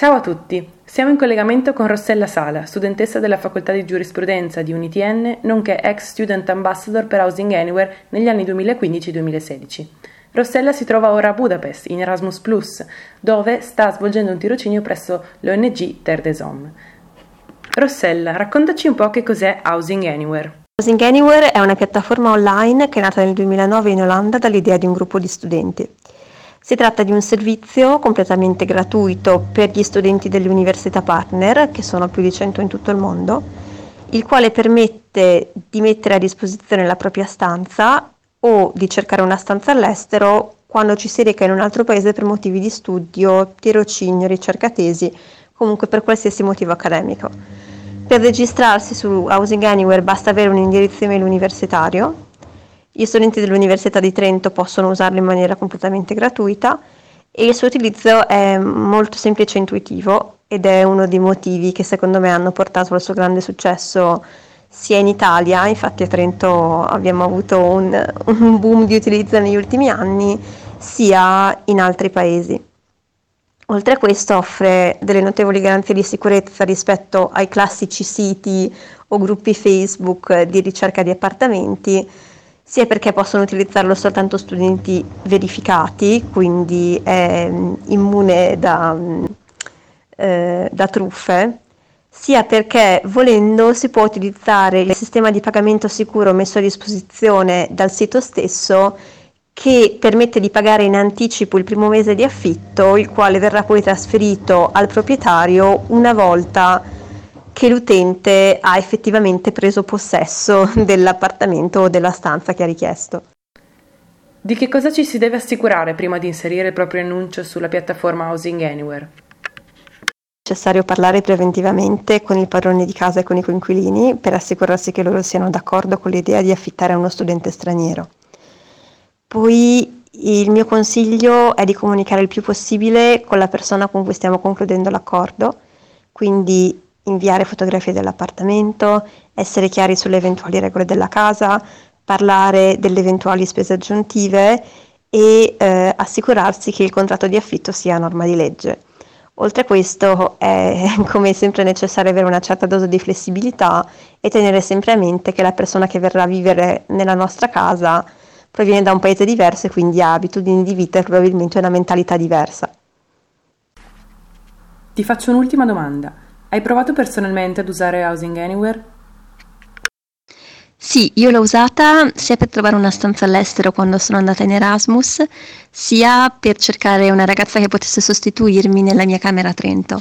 Ciao a tutti, siamo in collegamento con Rossella Sala, studentessa della Facoltà di Giurisprudenza di UNITN, nonché ex Student Ambassador per Housing Anywhere negli anni 2015-2016. Rossella si trova ora a Budapest, in Erasmus dove sta svolgendo un tirocinio presso l'ONG Terre des Hommes. Rossella, raccontaci un po' che cos'è Housing Anywhere. Housing Anywhere è una piattaforma online che è nata nel 2009 in Olanda dall'idea di un gruppo di studenti. Si tratta di un servizio completamente gratuito per gli studenti delle università partner, che sono più di 100 in tutto il mondo, il quale permette di mettere a disposizione la propria stanza o di cercare una stanza all'estero quando ci si reca in un altro paese per motivi di studio, tirocinio, ricerca tesi, comunque per qualsiasi motivo accademico. Per registrarsi su Housing Anywhere basta avere un indirizzo email universitario gli studenti dell'Università di Trento possono usarlo in maniera completamente gratuita e il suo utilizzo è molto semplice e intuitivo ed è uno dei motivi che secondo me hanno portato al suo grande successo sia in Italia, infatti a Trento abbiamo avuto un, un boom di utilizzo negli ultimi anni, sia in altri paesi. Oltre a questo offre delle notevoli garanzie di sicurezza rispetto ai classici siti o gruppi Facebook di ricerca di appartamenti, sia perché possono utilizzarlo soltanto studenti verificati, quindi è mm, immune da, mm, eh, da truffe, sia perché volendo si può utilizzare il sistema di pagamento sicuro messo a disposizione dal sito stesso che permette di pagare in anticipo il primo mese di affitto, il quale verrà poi trasferito al proprietario una volta che l'utente ha effettivamente preso possesso dell'appartamento o della stanza che ha richiesto. Di che cosa ci si deve assicurare prima di inserire il proprio annuncio sulla piattaforma Housing Anywhere? È necessario parlare preventivamente con il padrone di casa e con i coinquilini per assicurarsi che loro siano d'accordo con l'idea di affittare a uno studente straniero. Poi il mio consiglio è di comunicare il più possibile con la persona con cui stiamo concludendo l'accordo, quindi inviare fotografie dell'appartamento, essere chiari sulle eventuali regole della casa, parlare delle eventuali spese aggiuntive e eh, assicurarsi che il contratto di affitto sia a norma di legge. Oltre a questo è come sempre necessario avere una certa dose di flessibilità e tenere sempre a mente che la persona che verrà a vivere nella nostra casa proviene da un paese diverso e quindi ha abitudini di vita e probabilmente una mentalità diversa. Ti faccio un'ultima domanda. Hai provato personalmente ad usare Housing Anywhere? Sì, io l'ho usata sia per trovare una stanza all'estero quando sono andata in Erasmus, sia per cercare una ragazza che potesse sostituirmi nella mia camera a Trento.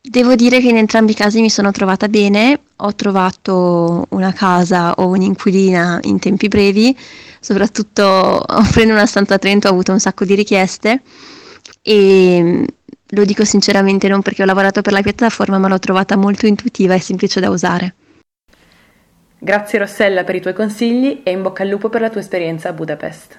Devo dire che in entrambi i casi mi sono trovata bene, ho trovato una casa o un'inquilina in tempi brevi, soprattutto offrendo una stanza a Trento ho avuto un sacco di richieste e lo dico sinceramente non perché ho lavorato per la piattaforma, ma l'ho trovata molto intuitiva e semplice da usare. Grazie Rossella per i tuoi consigli e in bocca al lupo per la tua esperienza a Budapest.